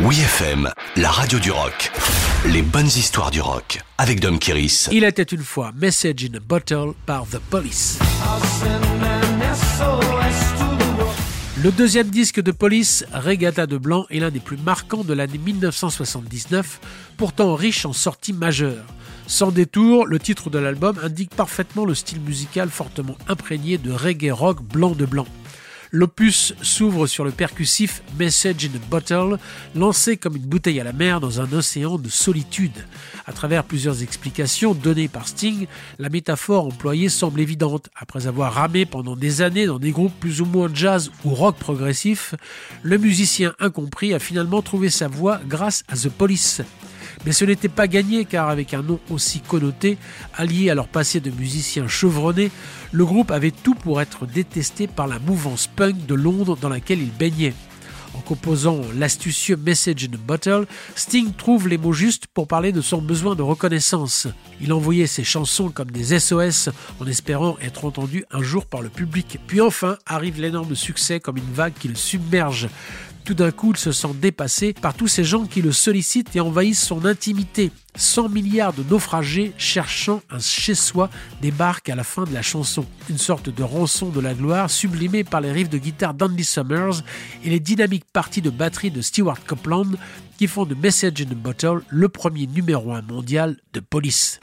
Oui FM, la radio du rock. Les bonnes histoires du rock avec Dom Kiris. Il était une fois Message in a Bottle par The Police. Le deuxième disque de Police, Regatta de Blanc, est l'un des plus marquants de l'année 1979, pourtant riche en sorties majeures. Sans détour, le titre de l'album indique parfaitement le style musical fortement imprégné de reggae rock blanc de blanc. L'opus s'ouvre sur le percussif Message in a Bottle, lancé comme une bouteille à la mer dans un océan de solitude. À travers plusieurs explications données par Sting, la métaphore employée semble évidente. Après avoir ramé pendant des années dans des groupes plus ou moins jazz ou rock progressif, le musicien incompris a finalement trouvé sa voie grâce à The Police. Mais ce n'était pas gagné car avec un nom aussi connoté, allié à leur passé de musiciens chevronnés, le groupe avait tout pour être détesté par la mouvance punk de Londres dans laquelle il baignait. En composant l'astucieux Message in a Bottle, Sting trouve les mots justes pour parler de son besoin de reconnaissance. Il envoyait ses chansons comme des SOS en espérant être entendu un jour par le public. Puis enfin arrive l'énorme succès comme une vague qui le submerge. Tout d'un coup, il se sent dépassé par tous ces gens qui le sollicitent et envahissent son intimité. 100 milliards de naufragés cherchant un chez-soi débarquent à la fin de la chanson. Une sorte de rançon de la gloire sublimée par les riffs de guitare d'Andy Summers et les dynamiques parties de batterie de Stewart Copeland qui font de Message in a Bottle le premier numéro 1 mondial de Police.